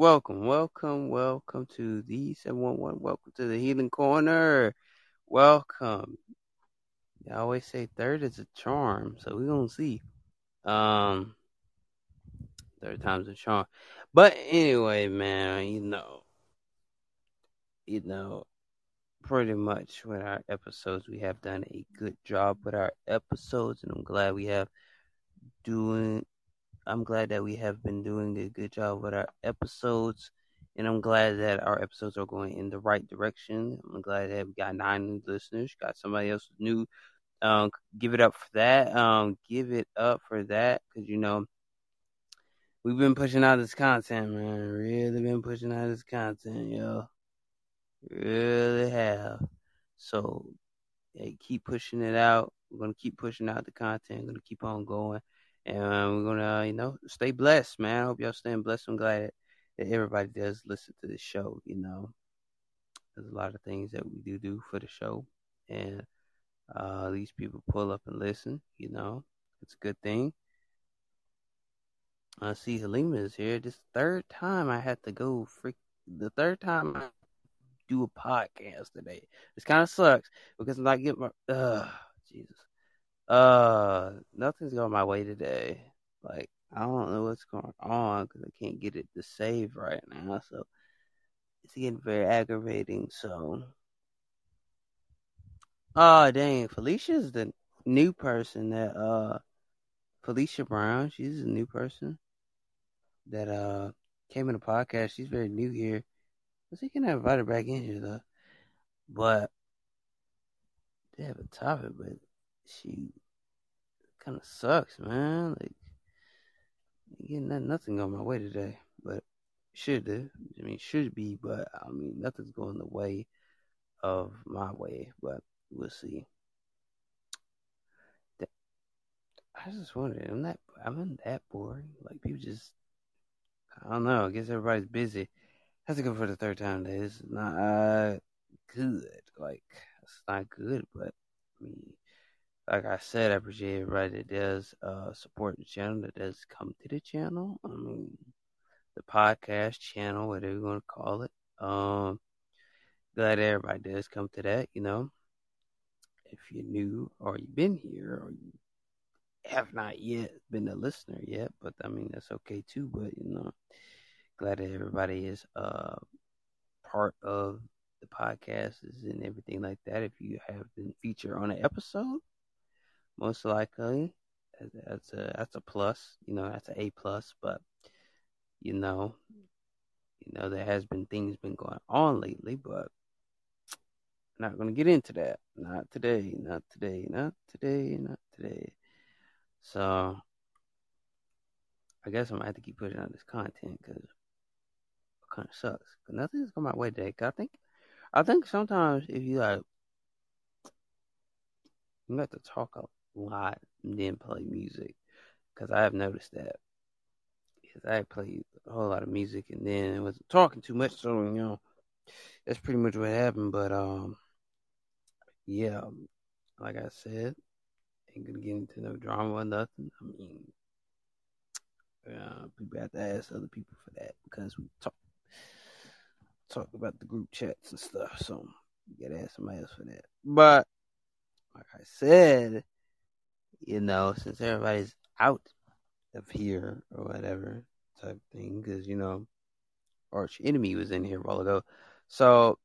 Welcome, welcome, welcome to the 711. Welcome to the Healing Corner. Welcome. I always say third is a charm, so we're gonna see. Um third time's a charm. But anyway, man, you know you know pretty much with our episodes we have done a good job with our episodes and I'm glad we have doing I'm glad that we have been doing a good job with our episodes, and I'm glad that our episodes are going in the right direction. I'm glad that we got nine new listeners, got somebody else new. Um, give it up for that. Um, give it up for that because you know we've been pushing out this content, man. Really been pushing out this content, yo. Really have. So, hey, keep pushing it out. We're gonna keep pushing out the content. We're gonna keep on going. And we're gonna, you know, stay blessed, man. I hope y'all staying blessed. I'm glad that everybody does listen to the show. You know, there's a lot of things that we do do for the show, and uh, these people pull up and listen. You know, it's a good thing. I see Halima is here. This third time I had to go freak. The third time I do a podcast today. This kind of sucks because I'm not getting my. Uh, Jesus. Uh, nothing's going my way today. Like, I don't know what's going on because I can't get it to save right now. So it's getting very aggravating. So, oh dang, Felicia's the new person that uh, Felicia Brown. She's a new person that uh came in the podcast. She's very new here. I was thinking I invite her back in here though, but they have a topic, but she kind of sucks, man. Like, getting nothing on my way today, but should do. I mean, should be, but I mean, nothing's going the way of my way, but we'll see. I just wondering, I'm not, I'm that boring. Like people just, I don't know. I guess everybody's busy. Have to go for the third time today. It's not uh, good. Like it's not good, but I mean, like I said, I appreciate everybody that does uh, support the channel, that does come to the channel. I mean, the podcast channel, whatever you want to call it. Um, glad everybody does come to that. You know, if you're new or you've been here or you have not yet been a listener yet, but I mean that's okay too. But you know, glad that everybody is uh part of the podcast and everything like that. If you have been featured on an episode, most likely. That's a that's a plus, you know, that's an A plus. But you know, you know, there has been things been going on lately, but I'm not gonna get into that. Not today, not today, not today, not today. So I guess I'm gonna have to keep putting out this content because it kind of sucks. Cause nothing's going my way today. I think, I think sometimes if you like, you have to talk a lot and then play music because I have noticed that because I played a whole lot of music and then it was talking too much, so you know that's pretty much what happened. But um, yeah, like I said, ain't gonna get into no drama or nothing. I mean, uh, people have to ask other people for that because we talk talk about the group chats and stuff. So you gotta ask somebody else for that. But like I said, you know, since everybody's out of here or whatever type thing, because you know, Arch Enemy was in here a while ago. So,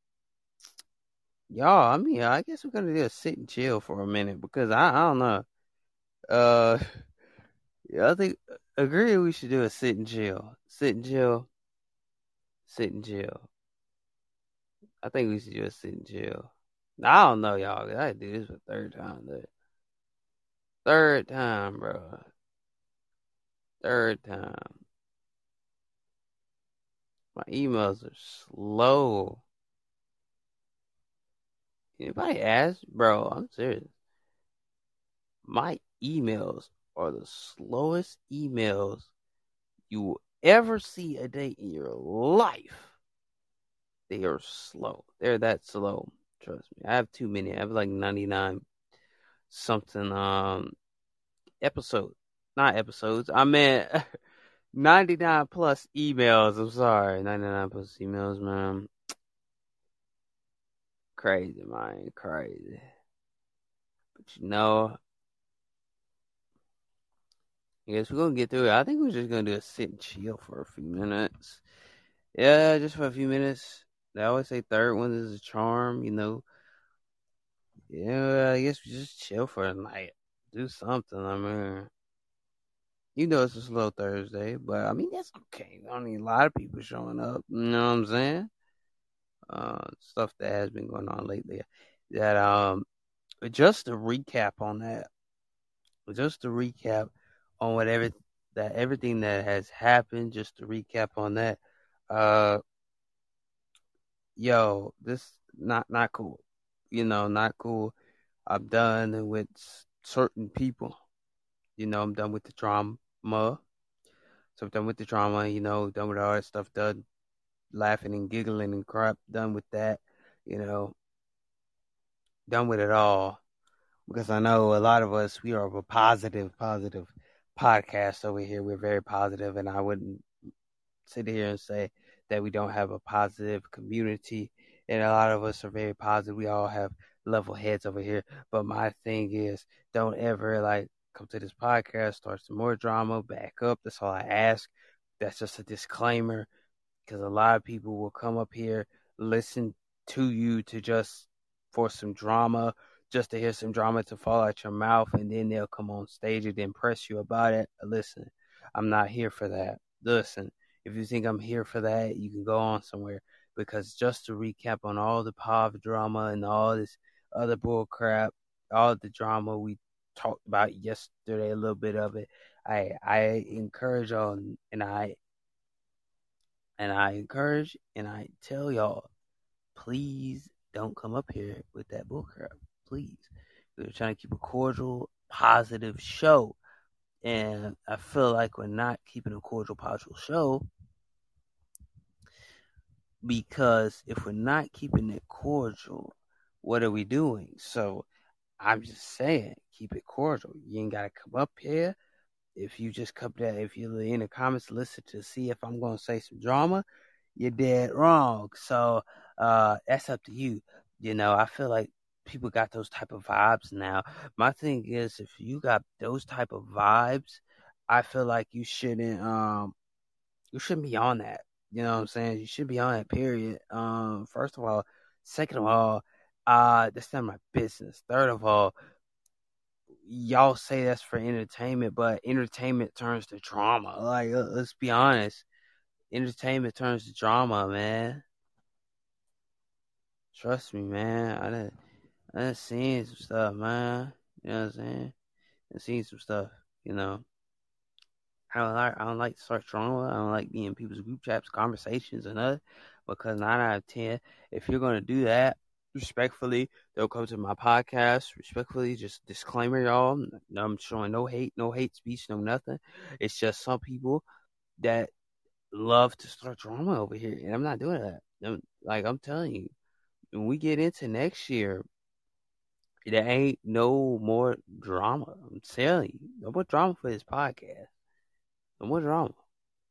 y'all, I mean, I guess we're gonna just sit and chill for a minute because I, I don't know. Uh, yeah, I think agree we should do a sit and chill, sit and chill, sit and chill. I think we should do a sit and chill. I don't know, y'all. I do this for third time. Though. Third time, bro. Third time. My emails are slow. Anybody ask? Bro, I'm serious. My emails are the slowest emails you will ever see a day in your life. They are slow. They're that slow. Trust me. I have too many. I have like 99 something um episode, not episodes. I meant 99 plus emails. I'm sorry. 99 plus emails, man. Crazy, man. Crazy. But you know, I guess we're gonna get through it. I think we're just gonna do a sit and chill for a few minutes. Yeah, just for a few minutes. They always say third one is a charm, you know. Yeah, I guess we just chill for a night. Do something. I mean, you know it's a slow Thursday, but I mean that's okay. I mean a lot of people showing up. You know what I'm saying? Uh, stuff that has been going on lately. That um, just to recap on that, just to recap on whatever that everything that has happened. Just to recap on that. Uh, yo, this not not cool. You know, not cool. I'm done with certain people. You know, I'm done with the drama. So I'm done with the drama, you know, done with all that stuff, done laughing and giggling and crap, done with that, you know, done with it all. Because I know a lot of us, we are a positive, positive podcast over here. We're very positive, and I wouldn't sit here and say that we don't have a positive community. And a lot of us are very positive. We all have level heads over here. But my thing is, don't ever like come to this podcast, start some more drama, back up. That's all I ask. That's just a disclaimer because a lot of people will come up here, listen to you to just for some drama, just to hear some drama to fall out your mouth, and then they'll come on stage and impress you about it. Listen, I'm not here for that. Listen, if you think I'm here for that, you can go on somewhere because just to recap on all the pop drama and all this other bull crap, all the drama we talked about yesterday, a little bit of it. I I encourage y'all and I and I encourage and I tell y'all, please don't come up here with that bullcrap. Please. We're trying to keep a cordial, positive show. And I feel like we're not keeping a cordial, positive show because if we're not keeping it cordial, what are we doing? So I'm just saying, keep it cordial. You ain't gotta come up here. If you just come there, if you're in the comments, listen to see if I'm gonna say some drama, you're dead wrong. So uh, that's up to you. You know, I feel like people got those type of vibes now. My thing is, if you got those type of vibes, I feel like you shouldn't um you shouldn't be on that. You know what I'm saying? You should be on that period. Um, first of all, second of all, uh, that's not my business. Third of all, y'all say that's for entertainment, but entertainment turns to drama. Like, let's be honest, entertainment turns to drama, man. Trust me, man. I done, I done seen some stuff, man. You know what I'm saying? I seen some stuff, you know. I don't like, I don't like drama. I don't like being in people's group chats, conversations, and other. Because nine out of ten, if you're gonna do that, respectfully, they'll come to my podcast. Respectfully, just disclaimer, y'all. I'm showing no hate, no hate speech, no nothing. It's just some people that love to start drama over here, and I'm not doing that. I'm, like I'm telling you, when we get into next year, there ain't no more drama. I'm telling you, no more drama for this podcast. No more drama.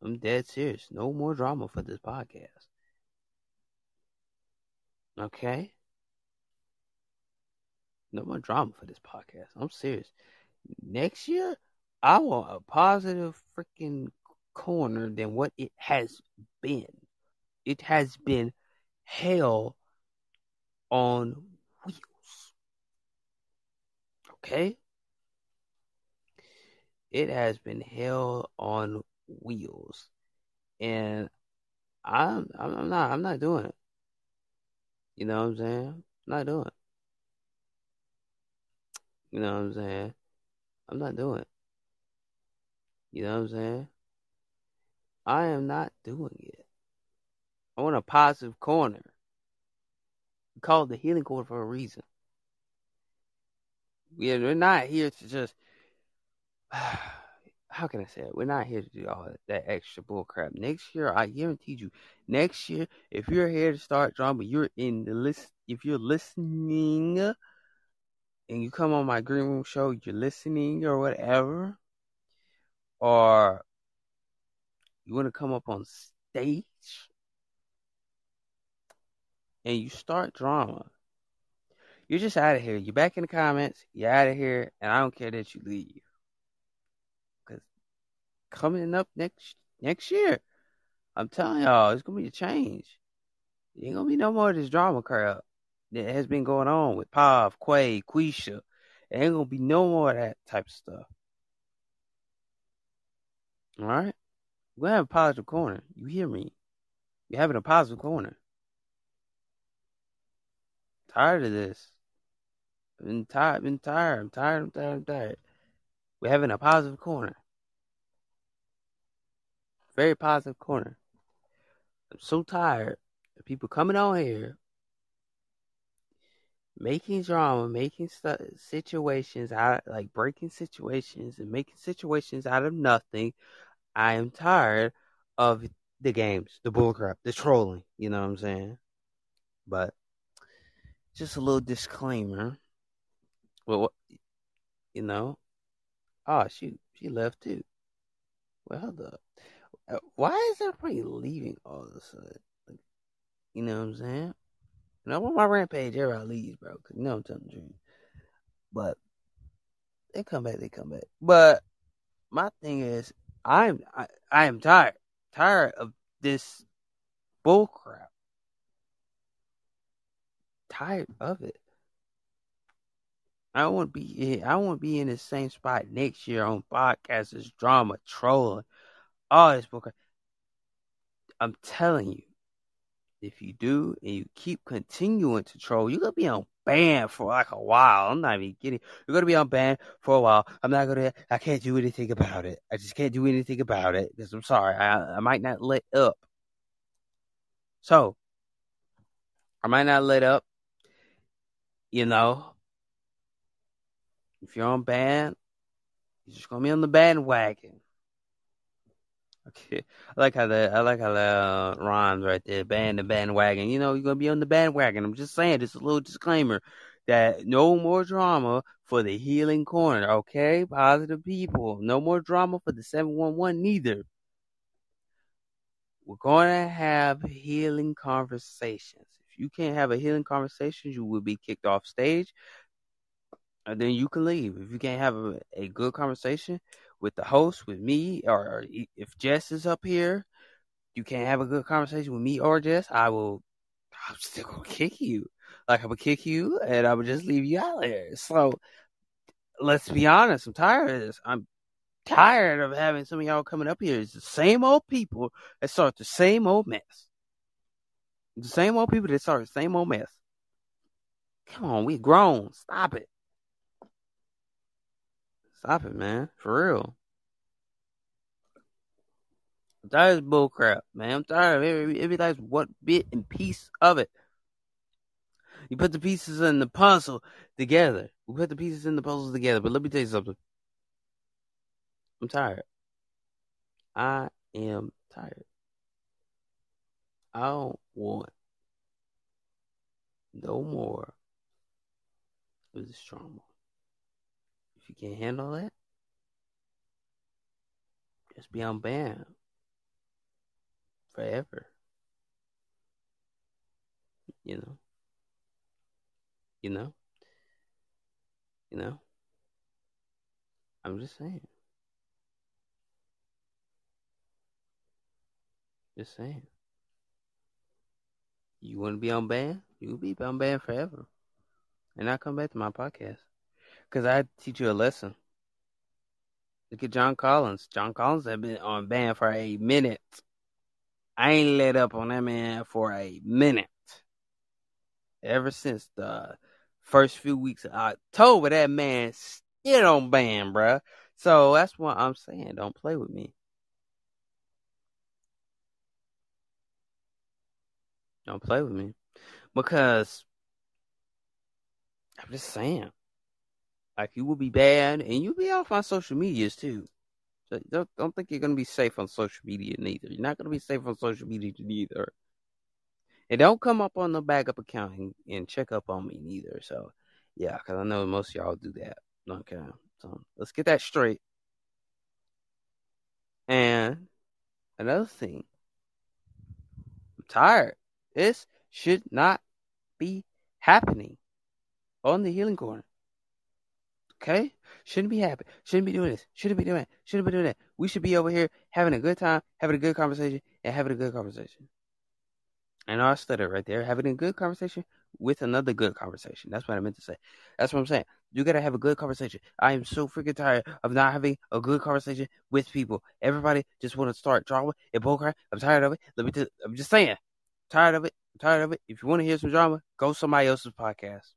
I'm dead serious. No more drama for this podcast. Okay? no more drama for this podcast. I'm serious. Next year, I want a positive freaking corner than what it has been. It has been hell on wheels. Okay? It has been hell on wheels. And I'm I'm not I'm not doing it. You know what I'm saying? I'm not doing it. You know what I'm saying? I'm not doing it. You know what I'm saying? I am not doing it. I want a positive corner. We call it the healing corner for a reason. We're not here to just. How can I say it? We're not here to do all that extra bull crap. Next year, I guarantee you. Next year, if you're here to start drama, you're in the list. If you're listening and you come on my green room show, you're listening or whatever, or You want to come up on stage and you start drama. You're just out of here. You're back in the comments. You're out of here, and I don't care that you leave. Coming up next next year, I'm telling y'all, it's gonna be a change. There ain't gonna be no more of this drama crap that has been going on with Pav, Quay, Quisha. There ain't gonna be no more of that type of stuff. All right, we're gonna have a positive corner. You hear me? You're having a positive corner. Tired of this. I've been tired. I'm tired. I'm tired. I'm tired. I'm tired. We're having a positive corner. Very positive corner. I'm so tired of people coming on here, making drama, making st- situations out, like breaking situations and making situations out of nothing. I am tired of the games, the bullcrap, the trolling. You know what I'm saying? But just a little disclaimer. Well, you know, oh shoot, she left too. Well, hold up. Uh, why is everybody leaving all of a sudden? Like, you know what I'm saying? You know, on my rampage, everybody leaves, bro. Cause you know I'm telling truth. But they come back, they come back. But my thing is, I'm I, I am tired, tired of this bullcrap. Tired of it. I want to be I don't be in the same spot next year on podcasts, drama, trolling, all this bullcrap. I'm telling you, if you do and you keep continuing to troll, you're gonna be on ban for like a while. I'm not even kidding. You're gonna be on ban for a while. I'm not gonna. I can't do anything about it. I just can't do anything about it because I'm sorry. I I might not let up. So I might not let up. You know, if you're on ban, you're just gonna be on the bandwagon. Okay, I like how that I like how that uh, rhymes right there. Band the bandwagon. You know, you're gonna be on the bandwagon. I'm just saying, just a little disclaimer that no more drama for the healing corner. Okay, positive people. No more drama for the seven one one neither. We're to have healing conversations. If you can't have a healing conversation, you will be kicked off stage. And then you can leave. If you can't have a, a good conversation, with the host, with me, or if Jess is up here, you can't have a good conversation with me or Jess, I will, I'm still gonna kick you. Like I'm gonna kick you, and I would just leave you out there. So let's be honest, I'm tired of this. I'm tired of having some of y'all coming up here. It's the same old people that start the same old mess. The same old people that start the same old mess. Come on, we grown. Stop it. Stop it, man. For real. I'm tired of bullcrap, man. I'm tired of every, every last what bit and piece of it. You put the pieces in the puzzle together. We put the pieces in the puzzle together. But let me tell you something. I'm tired. I am tired. I don't want no more of this trauma. If you can't handle that, just be on ban forever. You know. You know. You know. I'm just saying. Just saying. You want to be on ban? You'll be on ban forever. And I come back to my podcast. Because I teach you a lesson. Look at John Collins. John Collins has been on ban for a minute. I ain't let up on that man for a minute. Ever since the first few weeks of October, that man still on ban, bruh. So that's what I'm saying. Don't play with me. Don't play with me. Because I'm just saying. Like you will be bad, and you'll be off on social medias too. So don't don't think you're gonna be safe on social media neither. You're not gonna be safe on social media neither. And don't come up on the backup account and, and check up on me neither. So yeah, because I know most y'all do that. Okay, so let's get that straight. And another thing. I'm tired. This should not be happening on the healing corner. Okay? Shouldn't be happy. Shouldn't be doing this. Shouldn't be doing that. Shouldn't be doing that. We should be over here having a good time, having a good conversation, and having a good conversation. And I stutter right there, having a good conversation with another good conversation. That's what I meant to say. That's what I'm saying. You gotta have a good conversation. I am so freaking tired of not having a good conversation with people. Everybody just want to start drama and bullcrap. I'm tired of it. Let me. T- I'm just saying, tired of it. I'm tired of it. If you want to hear some drama, go somebody else's podcast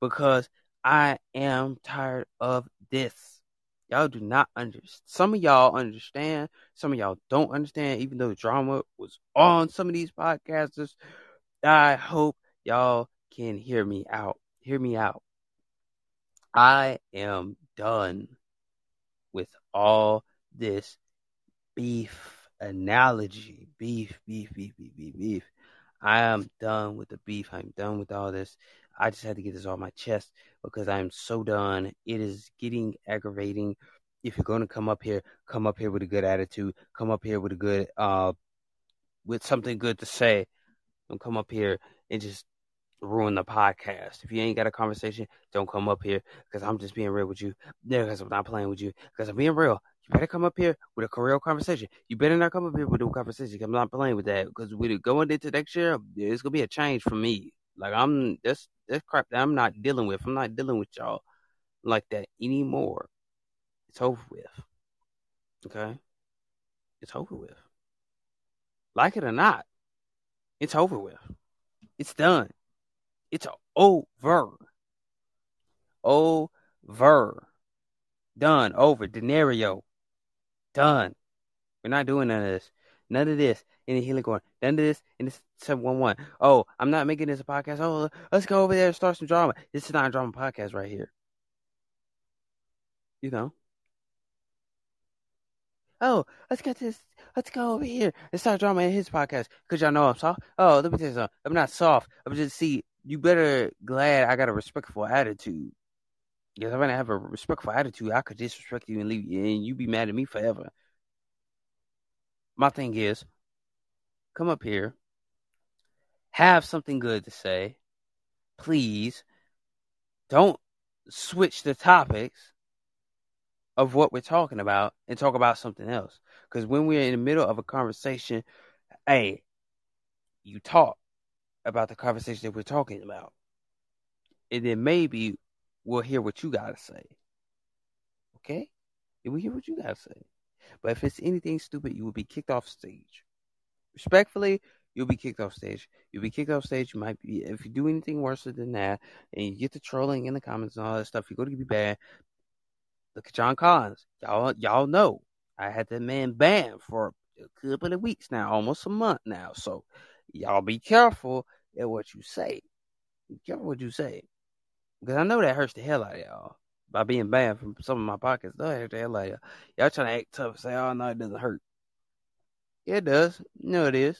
because I am tired of this. Y'all do not understand. Some of y'all understand. Some of y'all don't understand. Even though drama was on some of these podcasters, I hope y'all can hear me out. Hear me out. I am done with all this beef analogy. Beef, beef, beef, beef, beef, beef. I am done with the beef. I'm done with all this. I just had to get this off my chest because I'm so done. It is getting aggravating. If you're going to come up here, come up here with a good attitude. Come up here with a good, uh, with something good to say. Don't come up here and just ruin the podcast. If you ain't got a conversation, don't come up here because I'm just being real with you. Yeah, because I'm not playing with you. Because I'm being real. You better come up here with a real conversation. You better not come up here with a conversation. I'm not playing with that because we're going into next year, it's gonna be a change for me. Like I'm that's that's crap that I'm not dealing with. I'm not dealing with y'all like that anymore. It's over with. Okay? It's over with. Like it or not, it's over with. It's done. It's over. Over. Done. Over. Denario. Done. We're not doing none of this. None of this in the healing corner. None of this in the 711. Oh, I'm not making this a podcast. Oh, let's go over there and start some drama. This is not a drama podcast right here. You know? Oh, let's get this. Let's go over here and start drama in his podcast. Because y'all know I'm soft. Oh, let me tell you something. I'm not soft. I'm just, see, you better glad I got a respectful attitude. Because if I didn't have a respectful attitude, I could disrespect you and leave you, and you'd be mad at me forever. My thing is, come up here, have something good to say. Please don't switch the topics of what we're talking about and talk about something else. Because when we're in the middle of a conversation, hey, you talk about the conversation that we're talking about. And then maybe we'll hear what you got to say. Okay? And we hear what you got to say. But if it's anything stupid, you will be kicked off stage. Respectfully, you'll be kicked off stage. You'll be kicked off stage. You might be if you do anything worse than that, and you get the trolling in the comments and all that stuff. You're going to be bad. Look at John Collins. Y'all, y'all know I had that man banned for a couple of weeks now, almost a month now. So y'all be careful at what you say. Be careful what you say, because I know that hurts the hell out of y'all by being banned from some of my pockets. That hurt the hell out of y'all. Trying to act tough, say, "Oh no, it doesn't hurt." Yeah, it does. No, it is,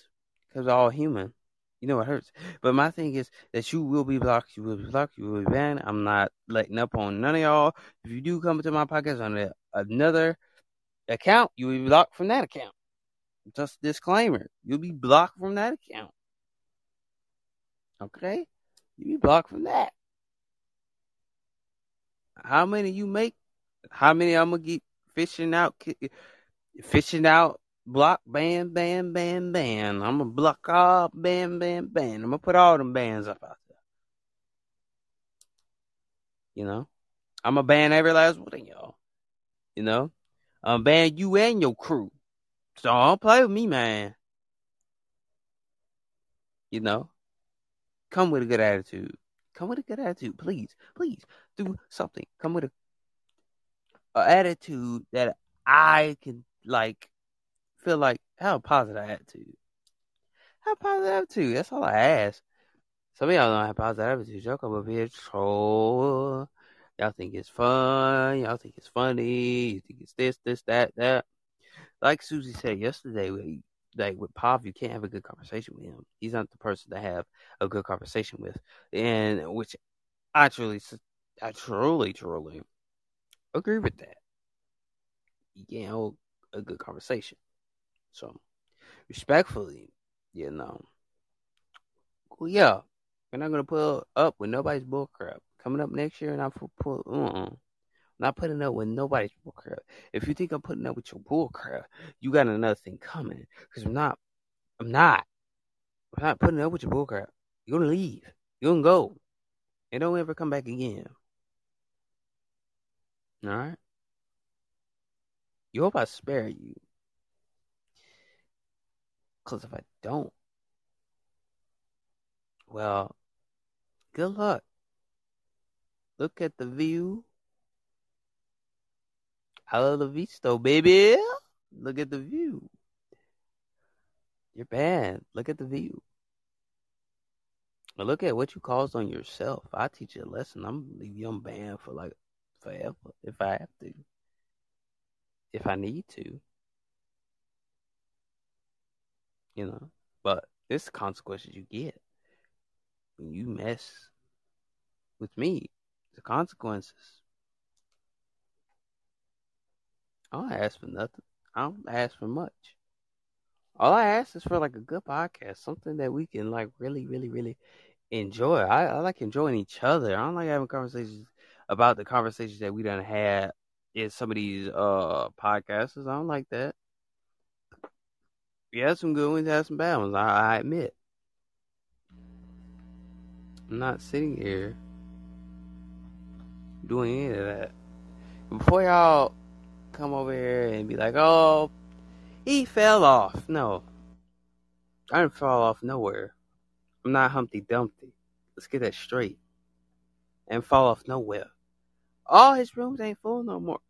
because all human. You know it hurts. But my thing is that you will be blocked. You will be blocked. You will be banned. I'm not letting up on none of y'all. If you do come to my podcast on another account, you will be blocked from that account. Just disclaimer. You'll be blocked from that account. Okay? You'll be blocked from that. How many you make? How many I'm gonna keep fishing out? Fishing out block, ban, ban, ban, ban. I'm gonna block all ban, ban, ban. I'm gonna put all them bans up out there. You know, I'm gonna ban every last one of y'all. You know, I'm ban you and your crew. So don't play with me, man. You know, come with a good attitude. Come with a good attitude, please, please do something. Come with a, a attitude that I can like feel like a positive attitude. A positive attitude. That's all I ask. Some of y'all don't have positive attitude. Y'all come up here troll. Y'all think it's fun. Y'all think it's funny. You think it's this, this, that, that. Like Susie said yesterday, like with Pop, you can't have a good conversation with him. He's not the person to have a good conversation with, and which I truly, I truly, truly agree with that. You hold a good conversation. So, respectfully, you know, well, yeah, we're not gonna put up with nobody's bullcrap. Coming up next year, and I put, uh-uh. not putting up with nobody's bullcrap. If you think I'm putting up with your bullcrap, you got another thing coming. Cause I'm not. I'm not. I'm not putting up with your bullcrap. You're gonna leave. You're gonna go, and don't ever come back again. All right. You hope I spare you. Because if I don't, well, good luck. Look at the view. I love the visto, baby. Look at the view. You're bad. Look at the view. Look at what you caused on yourself. I teach you a lesson. I'm leave you on ban for like forever if I have to. If I need to. You know? But it's the consequences you get when you mess with me. The consequences. I don't ask for nothing. I don't ask for much. All I ask is for like a good podcast, something that we can like really, really, really enjoy. I, I like enjoying each other. I don't like having conversations about the conversations that we done had in some of these uh podcasts. I don't like that. We had some good ones, had some bad ones. I, I admit. I'm not sitting here doing any of that. Before y'all come over here and be like, "Oh, he fell off." No, I didn't fall off nowhere. I'm not Humpty Dumpty. Let's get that straight. And fall off nowhere. All his rooms ain't full no more.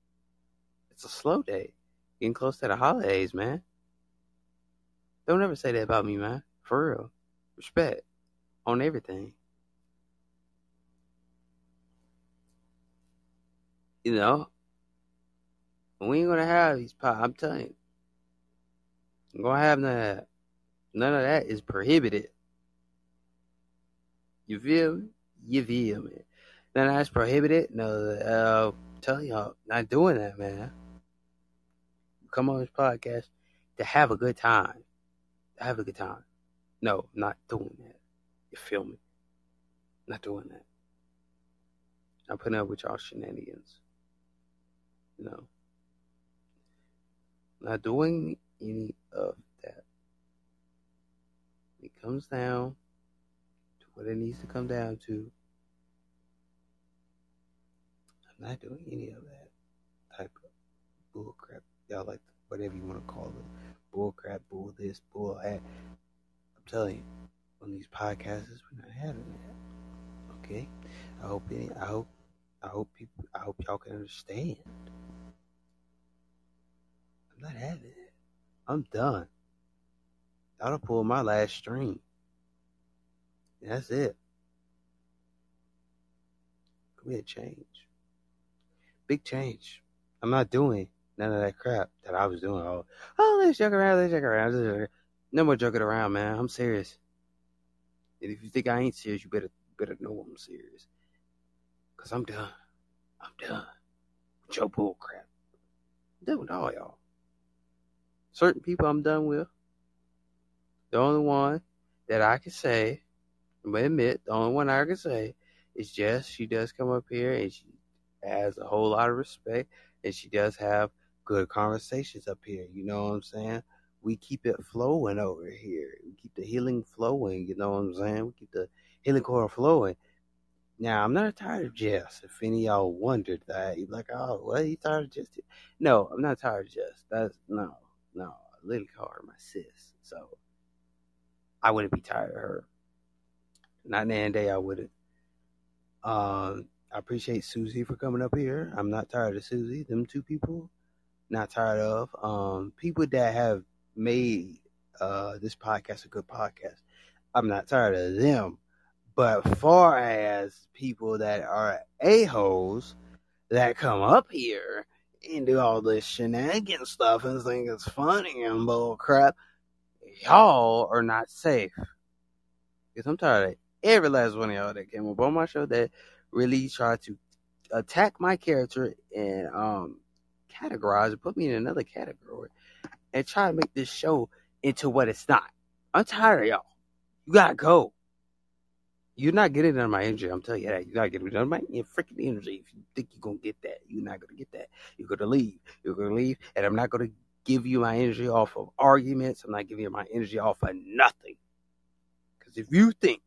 It's a slow day. Getting close to the holidays, man. Don't ever say that about me, man. For real. Respect on everything. You know, we ain't gonna have these pop. I'm telling you, I'm gonna have none of that. None of that is prohibited. You feel me? You feel me? Of that's prohibited. No, uh, tell y'all, not doing that, man. Come on this podcast to have a good time. Have a good time. No, not doing that. You feel me? Not doing that. I'm putting up with y'all shenanigans. You know. Not doing any of that. It comes down to what it needs to come down to. I'm not doing any of that type of bull crap. Y'all like whatever you want to call it. Bull crap, bull this, bull that. I'm telling you, on these podcasts, we're not having that. Okay? I hope any I hope I hope people I hope y'all can understand. I'm not having it. I'm done. I'll pull my last string. That's it. We had change. Big change. I'm not doing none of that crap that I was doing. Oh, oh let's joke around, let's joke around. Let's joke. No more joking around, man. I'm serious. And if you think I ain't serious, you better better know I'm serious. Cause I'm done. I'm done with your bull crap. I'm done with all y'all. Certain people I'm done with. The only one that I can say, I'm admit, the only one I can say is Jess. She does come up here and she has a whole lot of respect and she does have good conversations up here. You know what I'm saying? We keep it flowing over here. We keep the healing flowing. You know what I'm saying? We keep the healing core flowing. Now, I'm not tired of Jess. If any of y'all wondered that, you're like, oh, what? You tired of Jess? No, I'm not tired of Jess. That's no, no. I literally call her my sis. So I wouldn't be tired of her. Not any day I wouldn't. Um, I appreciate Susie for coming up here. I'm not tired of Susie. Them two people, not tired of. Um, people that have made uh, this podcast a good podcast. I'm not tired of them. But far as people that are a-holes that come up here and do all this shenanigan stuff and think it's funny and bull crap, y'all are not safe. Because I'm tired of every last one of y'all that came up on my show that really tried to attack my character and um categorize and put me in another category. and try to make this show into what it's not. I'm tired of y'all. You gotta go. You're not getting none of my energy. I'm telling you that. You're not getting none of my freaking energy. If you think you're gonna get that, you're not gonna get that. You're gonna leave. You're gonna leave, and I'm not gonna give you my energy off of arguments. I'm not giving you my energy off of nothing. Because if you think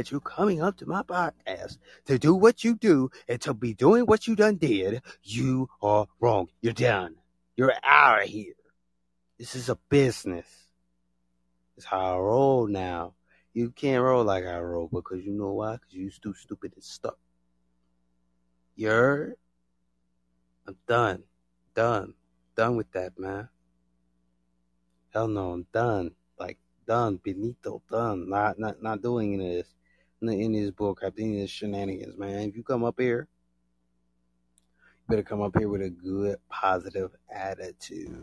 that you're coming up to my podcast to do what you do and to be doing what you done did, you are wrong. You're done. You're out of here. This is a business. It's how I roll now. You can't roll like I roll because you know why? Because you too stupid and stuck. You're. I'm done. Done. Done with that, man. Hell no, I'm done. Like done, Benito, done. Not not not doing this. In this bullcrap, any of this shenanigans, man. If you come up here, you better come up here with a good positive attitude.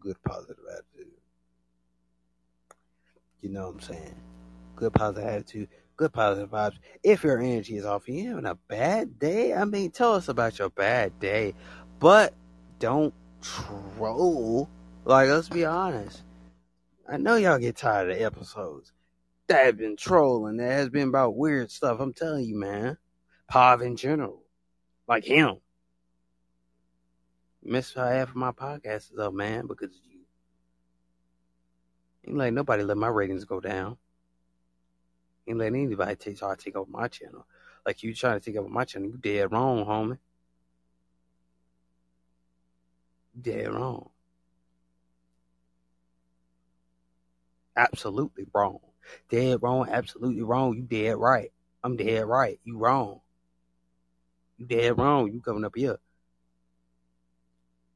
Good positive attitude. You know what I'm saying? Good positive attitude, good positive vibes. If your energy is off, you having a bad day. I mean, tell us about your bad day, but don't troll. Like, let's be honest. I know y'all get tired of episodes that have been trolling, that has been about weird stuff. I'm telling you, man. Pav in general. Like him. Miss half of my podcast is up, man, because you. Ain't like nobody let my ratings go down. Ain't let anybody take, try to take over my channel. Like you trying to take over my channel, you dead wrong, homie. Dead wrong. Absolutely wrong. Dead wrong, absolutely wrong. You dead right. I'm dead right. You wrong. You dead wrong. You coming up here.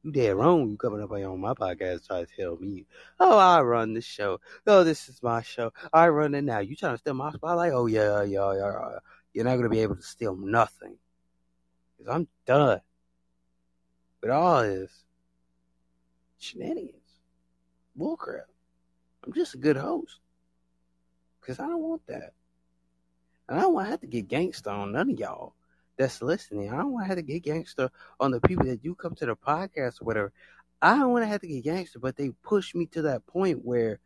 You dead wrong. You coming up here on my podcast trying to tell me, oh, I run this show. Oh, this is my show. I run it now. You trying to steal my spotlight? Oh, yeah, yeah, yeah. You're not going to be able to steal nothing. Because I'm done with all this shenanigans. Bullcrap. I'm just a good host. Because I don't want that. And I don't want to have to get gangster on none of y'all that's listening. I don't want to have to get gangster on the people that do come to the podcast or whatever. I don't want to have to get gangster, but they push me to that point where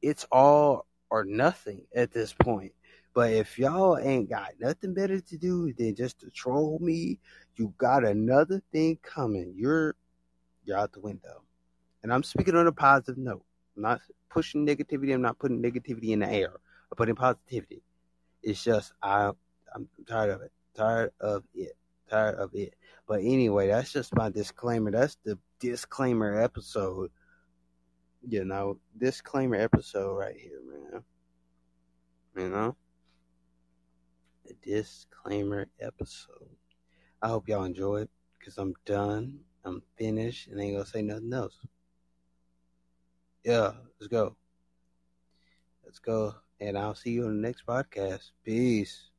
it's all or nothing at this point. But if y'all ain't got nothing better to do than just to troll me, you got another thing coming. You're you're out the window. And I'm speaking on a positive note. I'm not pushing negativity. I'm not putting negativity in the air. I'm putting positivity. It's just I I'm tired of it. Tired of it. Tired of it. But anyway, that's just my disclaimer. That's the disclaimer episode. You know, disclaimer episode right here, man. You know? The disclaimer episode. I hope y'all enjoyed because I'm done. I'm finished and ain't gonna say nothing else. Yeah, let's go. Let's go. And I'll see you on the next podcast. Peace.